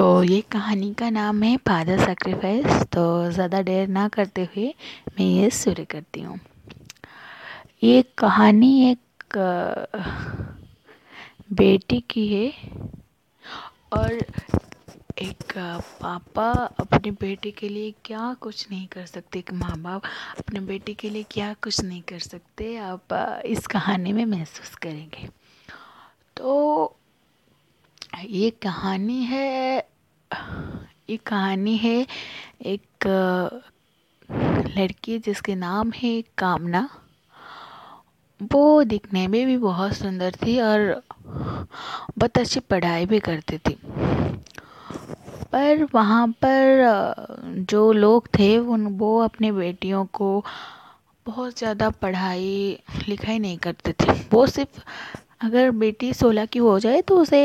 तो ये कहानी का नाम है फादर सेक्रीफाइस तो ज़्यादा देर ना करते हुए मैं ये शुरू करती हूँ। ये कहानी एक बेटी की है और एक पापा अपने बेटे के लिए क्या कुछ नहीं कर सकते, एक माँ बाप अपने बेटे के लिए क्या कुछ नहीं कर सकते आप इस कहानी में महसूस करेंगे। तो ये कहानी है ये कहानी है एक लड़की जिसके नाम है कामना। वो दिखने में भी बहुत सुंदर थी और बहुत अच्छी पढ़ाई भी करती थी। पर वहाँ पर जो लोग थे, उन, वो अपने बेटियों को बहुत ज़्यादा पढ़ाई, लिखाई नहीं करते थे। वो सिर्फ़ अगर बेटी सोलह की हो जाए तो उसे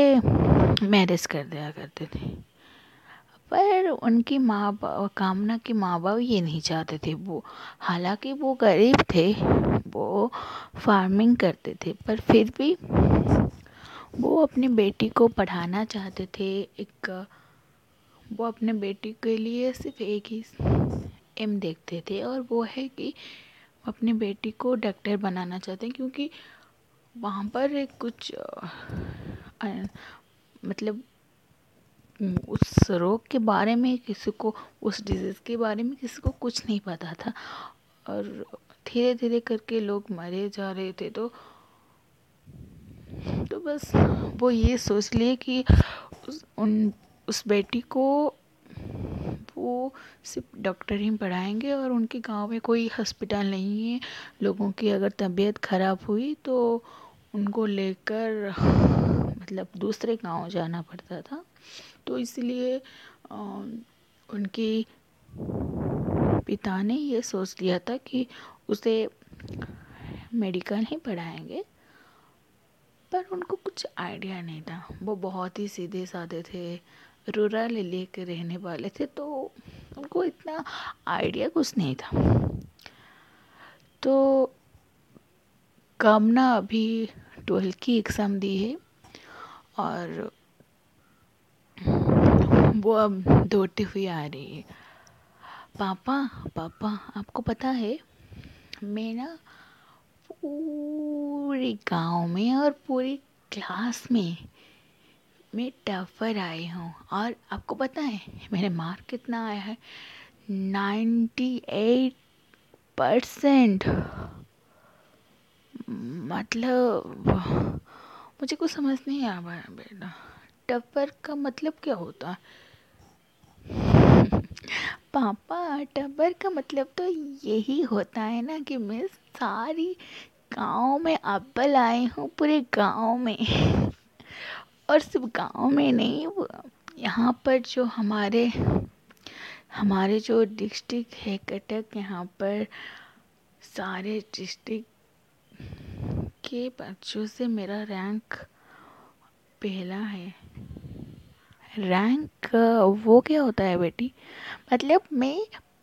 मैरिज कर दिया करते थे। पर उनकी माँ बाप कामना के माँ बाप ये नहीं चाहते थे। वो, हालाँकि वो गरीब थे, वो फ़ार्मिंग करते थे, पर फिर भी वो अपनी बेटी को पढ़ाना चाहते थे। एक, वो अपने बेटी के लिए सिर्फ़ एक ही एम देखते थे और वो है कि अपनी बेटी को डॉक्टर बनाना चाहते हैं क्योंकि वहाँ पर कुछ मतलब उस रोग के बारे में, किसी को, उस डिज़ीज़ के बारे में किसी को कुछ नहीं पता था। और धीरे धीरे करके लोग मरे जा रहे थे तो तो बस वो ये सोच लिए कि उस, उन, उस बेटी को वो सिर्फ़ डॉक्टर ही पढ़ाएँगे और उनके गाँव में कोई हॉस्पिटल नहीं है। लोगों की अगर तबीयत ख़राब हुई तो उनको लेकर मतलब दूसरे गाँव जाना पड़ता था। तो इसलिए उनकी पिता ने ये सोच लिया था कि उसे मेडिकल ही पढ़ाएँगे, पर उनको कुछ आइडिया नहीं था। वो बहुत ही सीधे साधे थे, रूरल एरिया के रहने वाले थे तो उनको इतना आइडिया कुछ नहीं था। तो कामना अभी ट्वेल्थ की एग्ज़ाम दी है, और वो अब दौड़ती हुई आ रही है। पापा पापा, आपको पता है, मैं ना पूरे गाँव में और पूरी क्लास में, मैं टफर आई हूँ। और आपको पता है, मेरे मार्क कितना आया है? Ninety eight percent. मतलब मुझे कुछ समझ नहीं आ रहा बेटा। टफर का मतलब क्या होता है? पापा, टब्बर का मतलब तो यही होता है ना कि मैं सारी गाँव में अब्बल आई हूँ, पूरे गाँव में। और सिर्फ़ गाँव में नहीं यहाँ पर जो हमारे हमारे जो डिस्ट्रिक्ट है कटक, यहाँ पर सारे डिस्ट्रिक्ट के बच्चों से मेरा रैंक पहला है। रैंक वो क्या होता है बेटी? मतलब मैं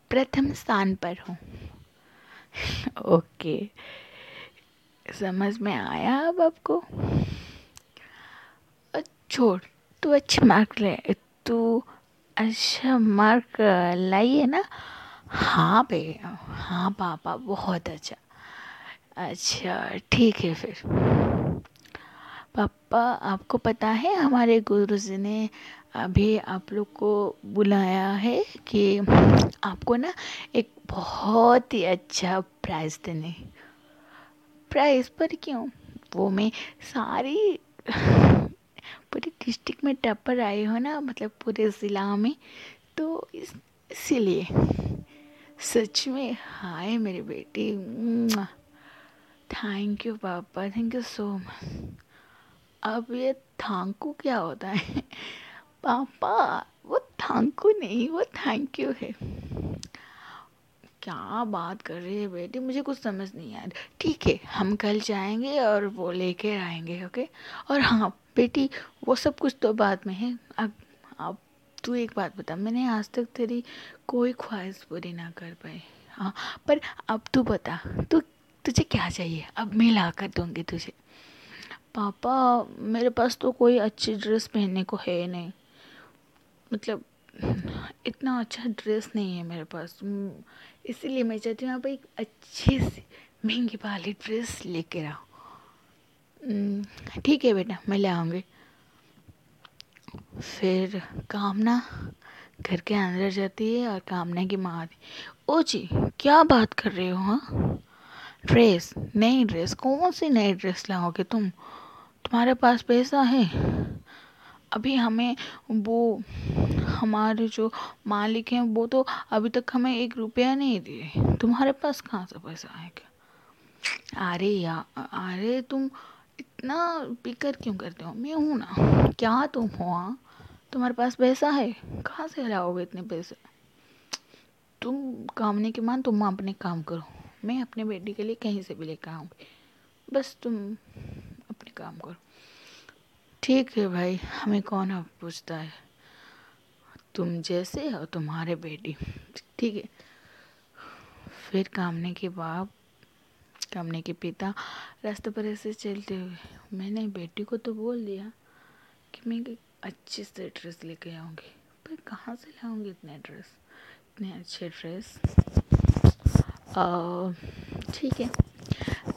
प्रथम स्थान पर हूँ। ओके। समझ में आया अब आपको? छोड़, तू अच्छे मार्क ले, तू अच्छा मार्क है ना? हाँ बे हाँ पापा, बहुत अच्छा। अच्छा ठीक है फिर। पापा, आपको पता है हमारे गुरु जी ने अभी आप लोग को बुलाया है कि आपको ना एक बहुत ही अच्छा प्राइज़ देने। प्राइज़ पर क्यों? वो मैं सारी पूरे डिस्ट्रिक्ट में टप्पर आई हो ना मतलब पूरे ज़िला में तो इस इसीलिए सच में हाय मेरी बेटी। थैंक यू पापा थैंक यू सो मच अब ये थैंक क्या होता है? पापा, वो थैंक यू नहीं, वो थैंक यू है। क्या बात कर रही है बेटी? मुझे कुछ समझ नहीं आ रहा। ठीक है, हम कल जाएँगे और वो लेके आएँगे ओके और हाँ बेटी, वो सब कुछ तो बाद में है। अब अब तू एक बात बता, मैंने आज तक तेरी कोई ख्वाहिश पूरी ना कर पाई। हाँ पर अब तू बता, तू, तुझे क्या चाहिए? अब मैं ला कर दूँगी तुझे। पापा, मेरे पास तो कोई अच्छी ड्रेस पहनने को है नहीं। मतलब इतना अच्छा ड्रेस नहीं है मेरे पास। इसीलिए मैं चाहती हूँ आप एक अच्छी सी, महँगी वाली ड्रेस लेकर आओ ठीक है बेटा, मैं ले आऊँगी। फिर कामना घर के अंदर जाती है और कामना की माँ आती ओ जी, क्या बात कर रहे हो हाँ? ड्रेस नई ड्रेस कौन सी नई ड्रेस लाओगे तुम? तुम्हारे पास पैसा है? अभी हमें वो हमारे जो मालिक हैं, वो तो अभी तक हमें एक रुपया नहीं दिए। तुम्हारे पास कहाँ से पैसा आएगा अरे यार अरे तुम इतना फ़िक्र क्यों करते हो? मैं हूँ ना। क्या तुम हो हाँ? तुम्हारे पास पैसा है? कहाँ से लाओगे इतने पैसे? तुम काम नहीं के मान, तुम अपने काम करो। मैं अपने बेटी के लिए कहीं से भी लेकर आऊँगी। बस तुम अपने काम करो। ठीक है भाई, हमें कौन अब पूछता है? तुम जैसे और तुम्हारे बेटी। ठीक है। फिर कामने के बाप, कामने के पिता रास्ते पर ऐसे चलते हुए, मैंने बेटी को तो बोल दिया कि मैं अच्छे से ड्रेस लेके आऊँगी। पर कहाँ से लाऊँगी इतने ड्रेस? इतने अच्छे ड्रेस? ठीक है।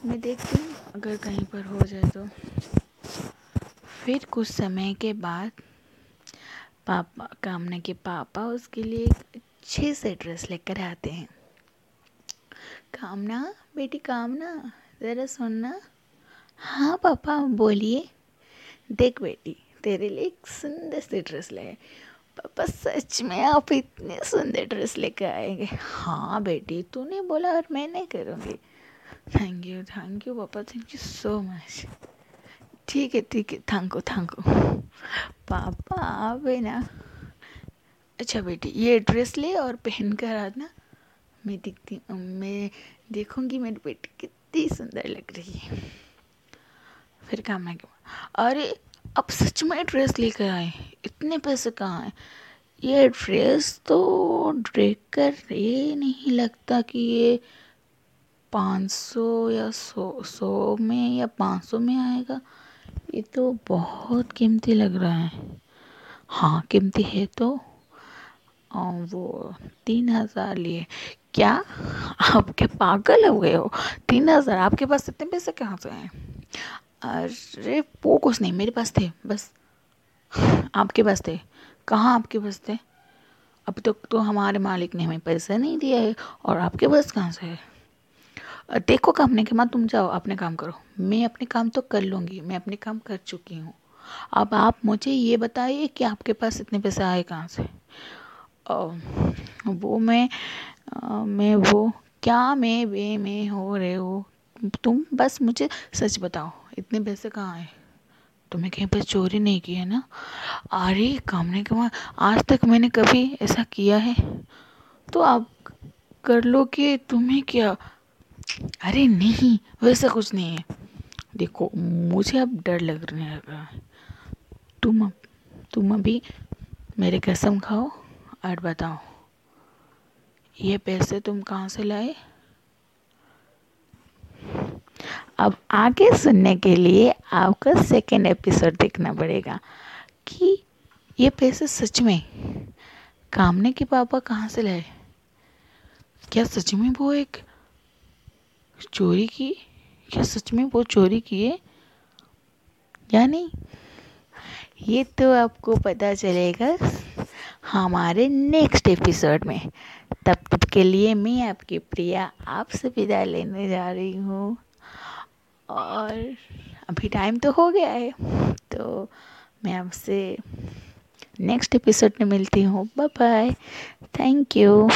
मैं देखती हूँ, अगर कहीं पर हो जाए तो। फिर कुछ समय के बाद पापा कामना के पापा उसके लिए एक अच्छे से ड्रेस लेकर आते हैं। कामना, बेटी कामना, ज़रा सुनना। हाँ पापा, बोलिए। देख बेटी, तेरे लिए एक सुंदर सी ड्रेस ले। पापा, सच में आप इतने सुंदर ड्रेस लेकर आएँगे। हाँ बेटी, तूने बोला और मैं नहीं करूँगी। थैंक यू थैंक यू पापा थैंक यू सो मच ठीक है ठीक है। थैंक थैंक पापा है ना? अच्छा बेटी, ये ड्रेस ले और पहन कर आना। मैं दिखती, मैं देखूँगी मेरी बेटी कितनी सुंदर लग रही है। फिर काम है अरे, अब सच में ड्रेस लेकर आए इतने पैसे कहाँ हैं? ये ड्रेस तो देख कर ये नहीं लगता कि ये पाँच सौ या सौ सौ में या पाँच सौ में आएगा। ये तो बहुत कीमती लग रहा है। हाँ कीमती है तो वो तीन हज़ार लिए। क्या? आपके पागल हो गए हो। तीन हज़ार? आपके पास इतने पैसे कहाँ से हैं? अरे वो कुछ नहीं मेरे पास थे बस। आपके पास थे? कहाँ आपके पास थे? अब तक तो, तो हमारे मालिक ने हमें पैसे नहीं दिया है। और आपके पास कहाँ से है? देखो काम के बाद तुम जाओ, अपने काम करो। मैं अपने काम तो कर लूँगी, मैं अपने काम कर चुकी हूँ। अब आप मुझे ये बताइए कि आपके पास इतने पैसे आए कहाँ से? वो मैं मैं वो, क्या मैं वे में हो रहे हो? तुम बस मुझे सच बताओ, इतने पैसे कहाँ आए तुम्हें कहीं पर चोरी नहीं की है ना? अरे कामने के वहाँ आज तक मैंने कभी ऐसा किया है? तो आप कर लो कि तुम्हें क्या? अरे नहीं, वैसा कुछ नहीं है। देखो, मुझे अब डर लग रहा है तुम तुम अभी मेरे कसम खाओ और बताओ, ये पैसे तुम कहाँ से लाए? अब आगे सुनने के लिए आपका सेकेंड एपिसोड देखना पड़ेगा कि ये पैसे सच में कामने के पापा कहाँ से लाए? क्या सच में वो एक चोरी की? क्या सच में वो चोरी किए या नहीं? ये तो आपको पता चलेगा हमारे नेक्स्ट एपिसोड में। तब तक के लिए मैं आपकी प्रिया आपसे विदा लेने जा रही हूँ। और अभी टाइम तो हो गया है तो मैं आपसे नेक्स्ट एपिसोड में मिलती हूँ। Bye bye thank you